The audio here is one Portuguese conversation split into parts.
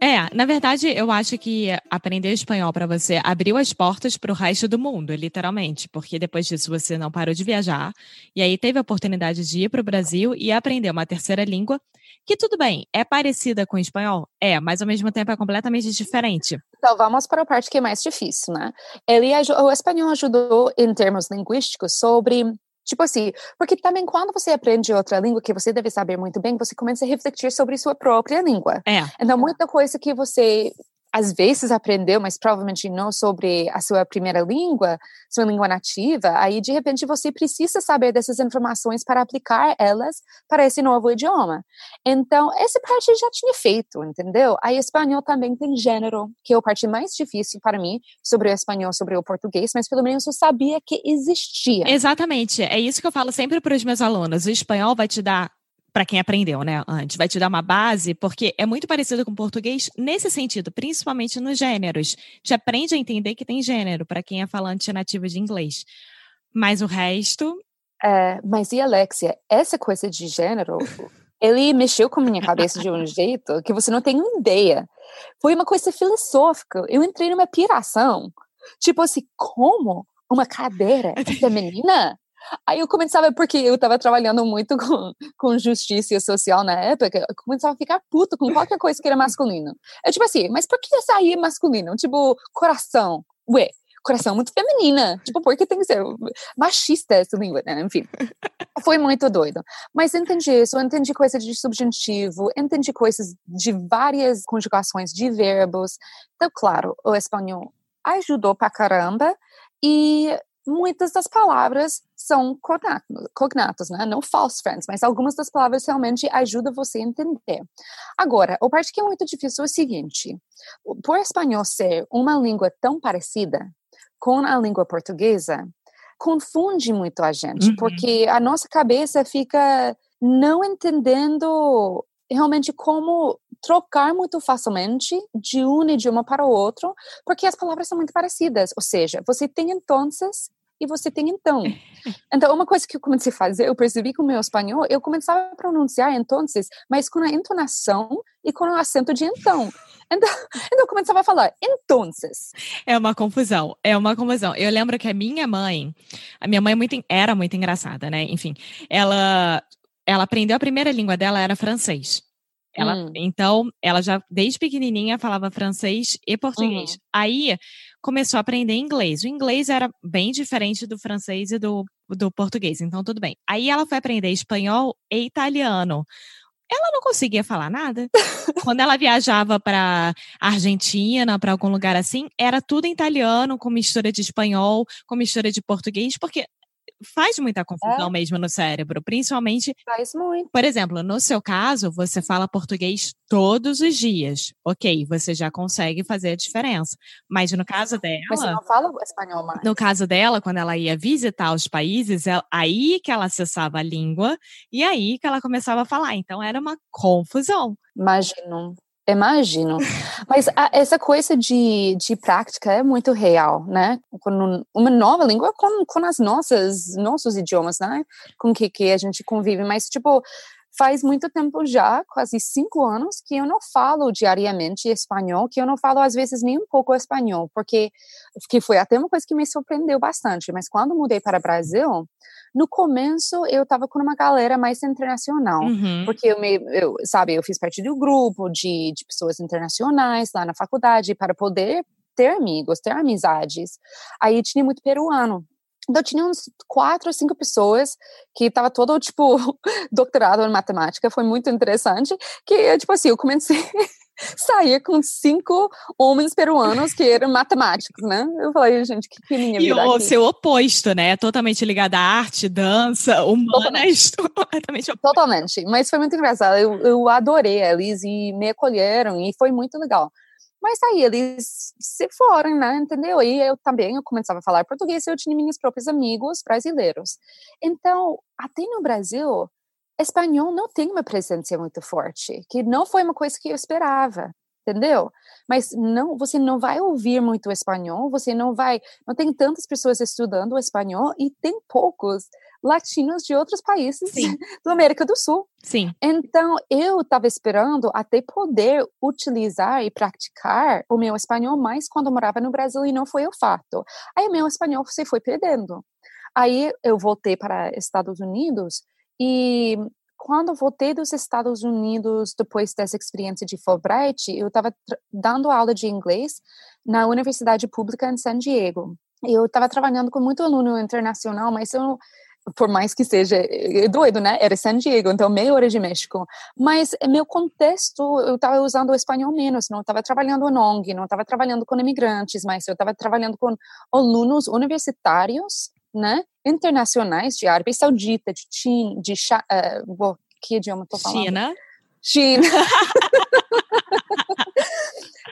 É, na verdade, eu acho que aprender espanhol para você abriu as portas para o resto do mundo, literalmente, porque depois disso você não parou de viajar e aí teve a oportunidade de ir para o Brasil e aprender uma terceira língua que tudo bem, é parecida com o espanhol, é, mas ao mesmo tempo é completamente diferente. Então vamos para a parte que é mais difícil, né? Ele o espanhol ajudou em termos linguísticos sobre Tipo assim, porque também quando você aprende outra língua que você deve saber muito bem, você começa a refletir sobre sua própria língua. É. Então, muita coisa que você às vezes aprendeu, mas provavelmente não sobre a sua primeira língua, sua língua nativa, aí de repente você precisa saber dessas informações para aplicar elas para esse novo idioma. Então, essa parte já tinha feito, entendeu? Aí espanhol também tem gênero, que é a parte mais difícil para mim sobre o espanhol, sobre o português, mas pelo menos eu sabia que existia. Exatamente, é isso que eu falo sempre para os meus alunos. O espanhol vai te dar para quem aprendeu, né, antes, vai te dar uma base, porque é muito parecido com o português nesse sentido, principalmente nos gêneros. Te aprende a entender que tem gênero para quem é falante nativo de inglês. Mas o resto. É, mas e Alexia, essa coisa de gênero, ele mexeu com a minha cabeça de um jeito que você não tem ideia. Foi uma coisa filosófica. Eu entrei numa piração. Tipo assim, como uma cadeira é feminina? Aí eu começava, porque eu estava trabalhando muito com, com justiça social na época, eu começava a ficar puto com qualquer coisa que era masculino. É tipo assim, mas por que essa aí é masculino? Tipo, coração. Ué, coração muito feminina. Tipo, por que tem que ser machista essa língua, né? Enfim. Foi muito doido. Mas entendi isso, entendi coisas de subjuntivo, entendi coisas de várias conjugações de verbos. Então, claro, o espanhol ajudou pra caramba. E muitas das palavras são cognatos, cognatos, né? Não false friends, mas algumas das palavras realmente ajudam você a entender. Agora, a parte que é muito difícil é o seguinte: por espanhol ser uma língua tão parecida com a língua portuguesa, confunde muito a gente, uhum. porque a nossa cabeça fica não entendendo realmente como trocar muito facilmente de um idioma para o outro, porque as palavras são muito parecidas. Ou seja, você tem então e você tem então. Então, uma coisa que eu comecei a fazer, eu percebi que o meu espanhol, eu começava a pronunciar então, mas com a entonação e com o acento de então. Então, então eu começava a falar, então. É uma confusão, é uma confusão. Eu lembro que a minha mãe, a minha mãe é muito, era muito engraçada, né? Enfim, ela, ela aprendeu a primeira língua dela era francês. Ela, hum. Então, ela já desde pequenininha falava francês e português. Uhum. Aí começou a aprender inglês. O inglês era bem diferente do francês e do, do português, então tudo bem. Aí ela foi aprender espanhol e italiano. Ela não conseguia falar nada. Quando ela viajava para Argentina, para algum lugar assim, era tudo em italiano, com mistura de espanhol, com mistura de português, porque faz muita confusão é. mesmo no cérebro, principalmente. Faz muito. Por exemplo, no seu caso, você fala português todos os dias. Ok, você já consegue fazer a diferença. Mas no caso dela. Mas você não fala espanhol mais. No caso dela, quando ela ia visitar os países, ela, aí que ela acessava a língua e aí que ela começava a falar. Então era uma confusão. Imagino. Imagino. Mas a, essa coisa de, de prática é muito real, né? Com uma nova língua, com, com as nossas, nossos idiomas, né? Com que, que a gente convive. Mas, tipo, faz muito tempo já, quase cinco anos, que eu não falo diariamente espanhol, que eu não falo às vezes nem um pouco espanhol, porque que foi até uma coisa que me surpreendeu bastante. Mas quando mudei para o Brasil, no começo eu estava com uma galera mais internacional, uhum. porque eu, me, eu, sabe, eu fiz parte do grupo de, de pessoas internacionais lá na faculdade para poder ter amigos, ter amizades. Aí tinha muito peruano Então, tinha uns quatro ou cinco pessoas que estava todo, tipo, doutorado em matemática. Foi muito interessante. Que, tipo assim, eu comecei saía com cinco homens peruanos que eram matemáticos, né? Eu falei, gente, que, que minha vida E o aqui? seu oposto, né? Totalmente ligado à arte, dança, humanas, completamente oposto. Totalmente. Mas foi muito engraçado. Eu, eu adorei eles e me acolheram e foi muito legal. Mas aí eles se foram, né? Entendeu? E eu também eu começava a falar português e eu tinha meus próprios amigos brasileiros. Então, até no Brasil, espanhol não tem uma presença muito forte, que não foi uma coisa que eu esperava, entendeu? Mas não, você não vai ouvir muito espanhol, você não vai, não tem tantas pessoas estudando espanhol e tem poucos latinos de outros países Sim. da América do Sul. Sim. Então, eu estava esperando até poder utilizar e praticar o meu espanhol mais quando morava no Brasil e não foi o fato. Aí, o meu espanhol se foi perdendo. Aí, eu voltei para Estados Unidos e quando voltei dos Estados Unidos depois dessa experiência de Fulbright, eu estava dando aula de inglês na Universidade Pública em San Diego. Eu estava trabalhando com muito aluno internacional, mas eu por mais que seja é doido, né? Era San Diego, então meia hora de México. Mas meu contexto, eu estava usando o espanhol menos, não estava trabalhando no ONG, não estava trabalhando com imigrantes, mas eu estava trabalhando com alunos universitários, né? Internacionais de Arábia Saudita, de China, de uh, que idioma estou falando? China. China.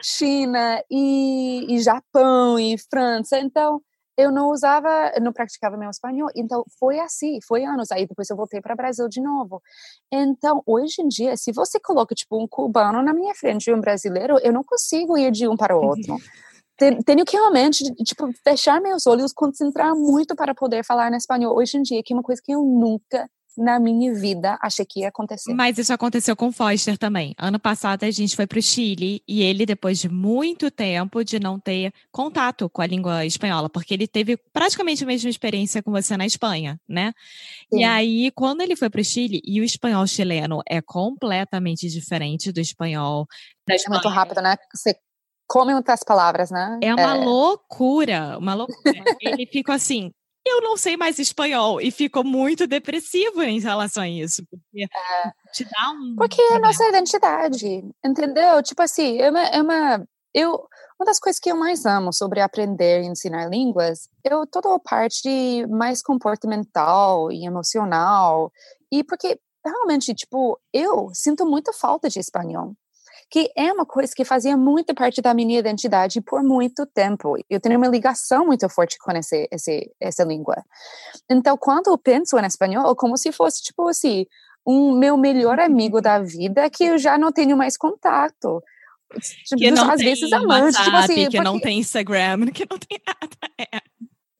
China e, e Japão e França. Então, eu não usava, não praticava meu espanhol. Então, foi assim, foi anos. Aí depois eu voltei para o Brasil de novo. Então, hoje em dia, se você coloca, tipo, um cubano na minha frente e um brasileiro, eu não consigo ir de um para o outro. Tenho que realmente, tipo, fechar meus olhos, concentrar muito para poder falar no espanhol hoje em dia, que é uma coisa que eu nunca na minha vida achei que ia acontecer. Mas isso aconteceu com o Foster também. Ano passado a gente foi para o Chile e ele, depois de muito tempo de não ter contato com a língua espanhola, porque ele teve praticamente a mesma experiência com você na Espanha, né? Sim. E aí, quando ele foi para o Chile, e o espanhol chileno é completamente diferente do espanhol da. É muito rápido, né? Você come muitas palavras, né? É uma é. loucura, uma loucura. ele fica assim, eu não sei mais espanhol e ficou muito depressivo em relação a isso, porque é, te dá um porque é a nossa identidade, entendeu? Tipo assim, é uma, é uma eu uma das coisas que eu mais amo sobre aprender e ensinar línguas, eu toda a parte mais comportamental e emocional e porque realmente tipo eu sinto muita falta de espanhol que é uma coisa que fazia muita parte da minha identidade por muito tempo. Eu tenho uma ligação muito forte com esse, esse, essa língua. Então, quando eu penso em espanhol, é como se fosse, tipo assim, um meu melhor amigo da vida que eu já não tenho mais contato. Tipo, que não às tem vezes amante, tipo assim, que não tem Instagram, que não tem nada. É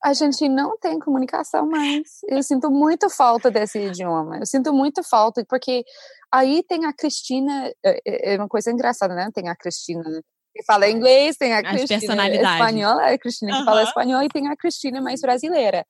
a gente não tem comunicação mais. Eu sinto muito falta desse idioma. Eu sinto muito falta, porque aí tem a Cristina, é uma coisa engraçada, né? Tem a Cristina que fala inglês, tem a As Cristina espanhola, a Cristina que fala espanhol, e tem a Cristina mais brasileira.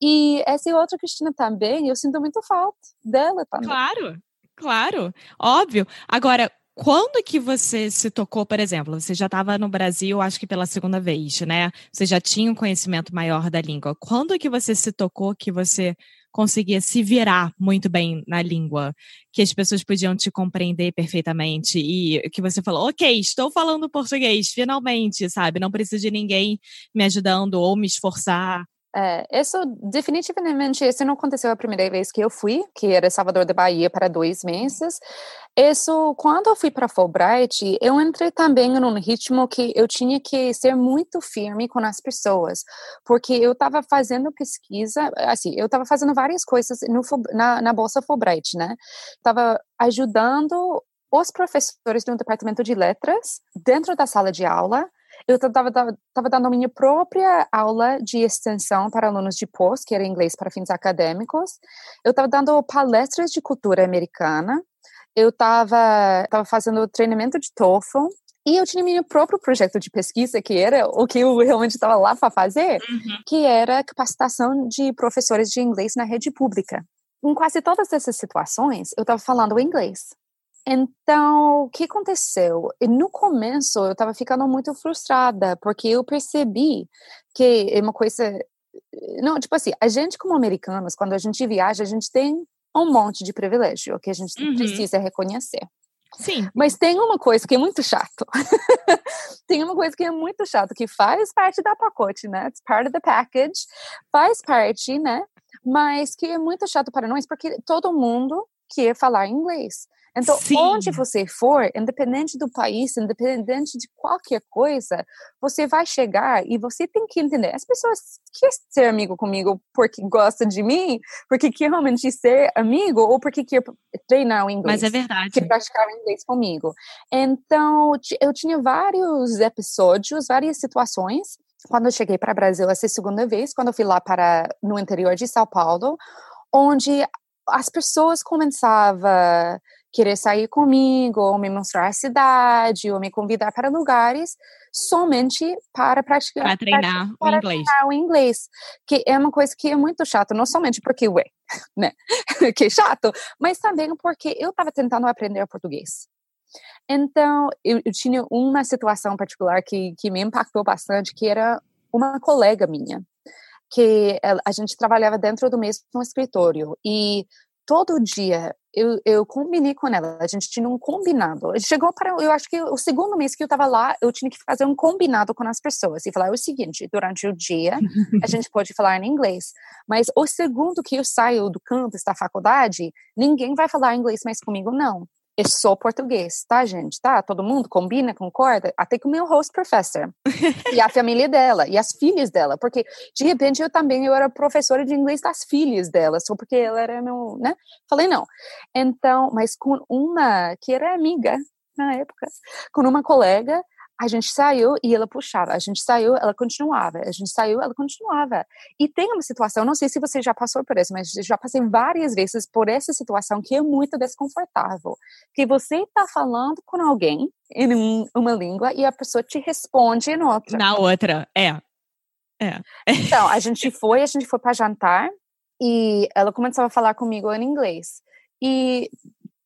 E essa outra Cristina também, eu sinto muito falta dela também. Claro, claro, óbvio. Agora, quando que você se tocou, por exemplo, você já estava no Brasil, acho que pela segunda vez, né? Você já tinha um conhecimento maior da língua. Quando que você se tocou que você conseguia se virar muito bem na língua, que as pessoas podiam te compreender perfeitamente e que você falou, ok, estou falando português, finalmente, sabe? Não preciso de ninguém me ajudando ou me esforçar. É, isso definitivamente isso não aconteceu a primeira vez que eu fui, que era Salvador da Bahia para dois meses. Isso, quando eu fui para Fulbright, eu entrei também num ritmo que eu tinha que ser muito firme com as pessoas, porque eu estava fazendo pesquisa, assim, eu estava fazendo várias coisas no, na, na bolsa Fulbright, né? Estava ajudando os professores do departamento de letras dentro da sala de aula eu estava dando a minha própria aula de extensão para alunos de pós, que era inglês para fins acadêmicos. Eu estava dando palestras de cultura americana. Eu estava fazendo treinamento de TOEFL. E eu tinha meu próprio projeto de pesquisa, que era o que eu realmente estava lá para fazer, uhum. que era capacitação de professores de inglês na rede pública. Em quase todas essas situações, eu estava falando inglês. Então, o que aconteceu? No começo, eu estava ficando muito frustrada, porque eu percebi que é uma coisa não, tipo assim, a gente como americanos, quando a gente viaja, a gente tem um monte de privilégio que a gente uhum. precisa reconhecer. Sim. Mas tem uma coisa que é muito chato. tem uma coisa que é muito chato, que faz parte da pacote, né? It's part of the package. Faz parte, né? Mas que é muito chato para nós, porque todo mundo quer falar inglês. Então, Sim. onde você for, independente do país, independente de qualquer coisa, você vai chegar e você tem que entender. As pessoas querem ser amigo comigo porque gostam de mim, porque quer realmente ser amigo ou porque quer treinar o inglês. Mas é verdade. Quer praticar o inglês comigo. Então, eu tinha vários episódios, várias situações quando eu cheguei para o Brasil essa segunda vez, quando eu fui lá para no interior de São Paulo, onde as pessoas começavam querer sair comigo, ou me mostrar a cidade, ou me convidar para lugares somente para praticar para treinar para, o inglês. Treinar o inglês, que é uma coisa que é muito chata, não somente porque, ué, né, que é chato, mas também porque eu estava tentando aprender português. Então, eu, eu, tinha uma situação particular que, que me impactou bastante, que era uma colega minha que a gente trabalhava dentro do mesmo escritório e todo dia eu, eu combinei com ela, a gente tinha um combinado. Chegou para, eu acho que o segundo mês que eu estava lá, eu tinha que fazer um combinado com as pessoas e falar o seguinte: durante o dia a gente pode falar em inglês, mas o segundo que eu saio do campus da faculdade, ninguém vai falar inglês mais comigo, não é só português, tá, gente? Tá? Todo mundo combina, concorda? Até com o meu host professor. e a família dela, e as filhas dela. Porque, de repente, eu também eu era professora de inglês das filhas dela, só porque ela era meu, né? Falei, não. Então, mas com uma que era amiga na época, com uma colega, a gente saiu e ela puxava, a gente saiu, ela continuava, a gente saiu, ela continuava. E tem uma situação, não sei se você já passou por isso, mas já passei várias vezes por essa situação que é muito desconfortável, que você está falando com alguém em uma língua e a pessoa te responde em outra. Na outra, é. É. Então, a gente foi, a gente foi para jantar e ela começou a falar comigo em inglês. E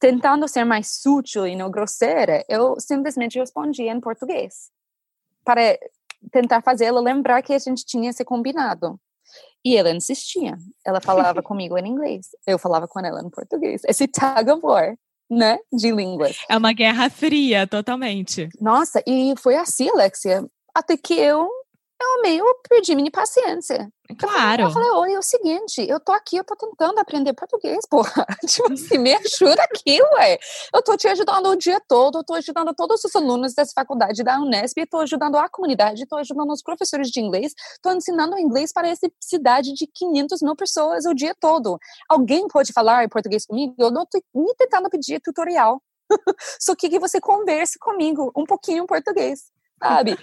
tentando ser mais sutil e não grosseira, eu simplesmente respondi em português para tentar fazer ela lembrar que a gente tinha esse combinado. E ela insistia. Ela falava comigo em inglês, eu falava com ela em português. Esse tug of war, né, de línguas. É uma guerra fria, totalmente. Nossa, e foi assim, Alexia, até que eu eu meio perdi minha paciência. Claro. Eu falei, oi, é o seguinte, eu tô aqui, eu tô tentando aprender português, porra. Tipo assim, me ajuda aqui, ué. Eu tô te ajudando o dia todo, eu tô ajudando todos os alunos dessa faculdade da Unesp, tô ajudando a comunidade, tô ajudando os professores de inglês, tô ensinando inglês para essa cidade de 500 mil pessoas o dia todo. Alguém pode falar português comigo? Eu não tô nem tentando pedir tutorial. Só que, que você converse comigo um pouquinho em português sabe?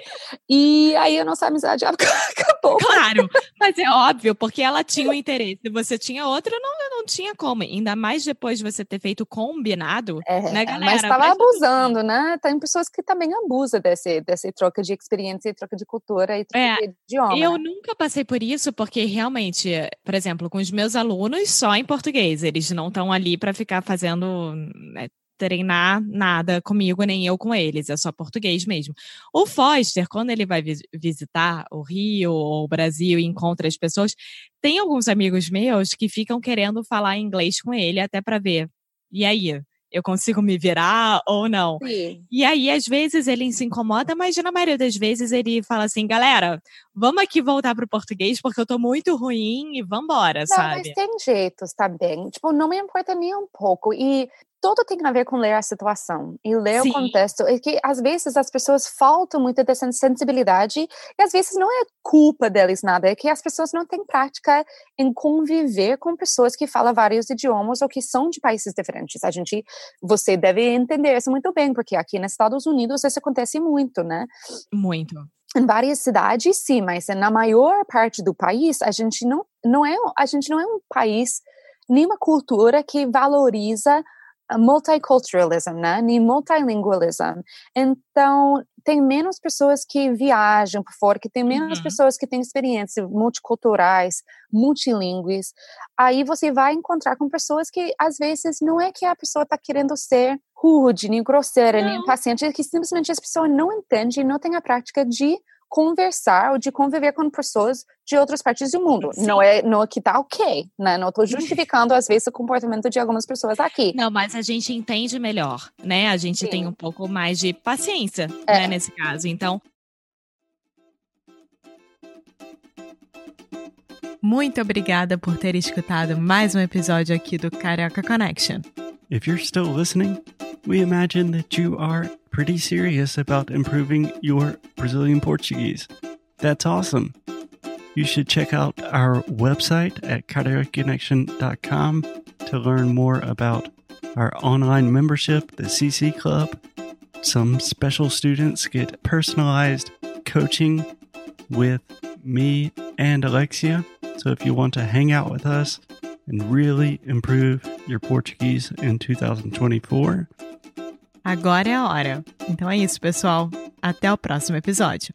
E aí a nossa amizade acabou. Claro, mas é óbvio, porque ela tinha um interesse, você tinha outro, não, não tinha como. Ainda mais depois de você ter feito combinado, é, né, galera? Mas estava abusando, né? Tem pessoas que também abusam desse, desse troca de experiência, troca de cultura e troca é, de idioma. Eu né? nunca passei por isso, porque realmente, por exemplo, com os meus alunos, só em português. Eles não estão ali para ficar fazendo né, treinar nada comigo, nem eu com eles, é só português mesmo. O Foster, quando ele vai visitar o Rio ou o Brasil e encontra as pessoas, tem alguns amigos meus que ficam querendo falar inglês com ele até para ver. E aí? eu consigo me virar ou não. Sim. E aí, às vezes, ele se incomoda, mas na maioria das vezes ele fala assim, galera, vamos aqui voltar pro português, porque eu tô muito ruim e vambora, não, sabe? Mas tem jeitos também. Tipo, não me importa nem um pouco. E tudo tem a ver com ler a situação e ler Sim. o contexto. É que às vezes as pessoas faltam muito dessa sensibilidade e às vezes não é culpa deles nada, é que as pessoas não têm prática em conviver com pessoas que falam vários idiomas ou que são de países diferentes. A gente, você deve entender isso muito bem, porque aqui nos Estados Unidos isso acontece muito, né? Muito. Em várias cidades, sim, mas na maior parte do país a gente não, não é a gente não é um país nenhuma cultura que valoriza multiculturalism, né? Nem multilingualism. Então, tem menos pessoas que viajam por fora, que tem menos uhum. pessoas que têm experiências multiculturais, multilingües. Aí você vai encontrar com pessoas que, às vezes, não é que a pessoa está querendo ser rude, nem grosseira, não. nem impaciente, é que simplesmente as pessoas não entendem, não têm a prática de conversar ou de conviver com pessoas de outras partes do mundo. Sim. Não é não é que tá ok, né? Não estou justificando às vezes o comportamento de algumas pessoas aqui. Não, mas a gente entende melhor, né? A gente Sim. tem um pouco mais de paciência, é. né, nesse caso. Então, Muito obrigada por ter escutado mais um episódio aqui do Carioca Connection. If you're still listening, we imagine that you are pretty serious about improving your Brazilian Portuguese. That's awesome. You should check out our website at cariocaconnection.com to learn more about our online membership, the CC Club. Some special students get personalized coaching with me and Alexia. So if you want to hang out with us and really improve your Portuguese in 2024, agora é a hora. Então é isso, pessoal. Até o próximo episódio.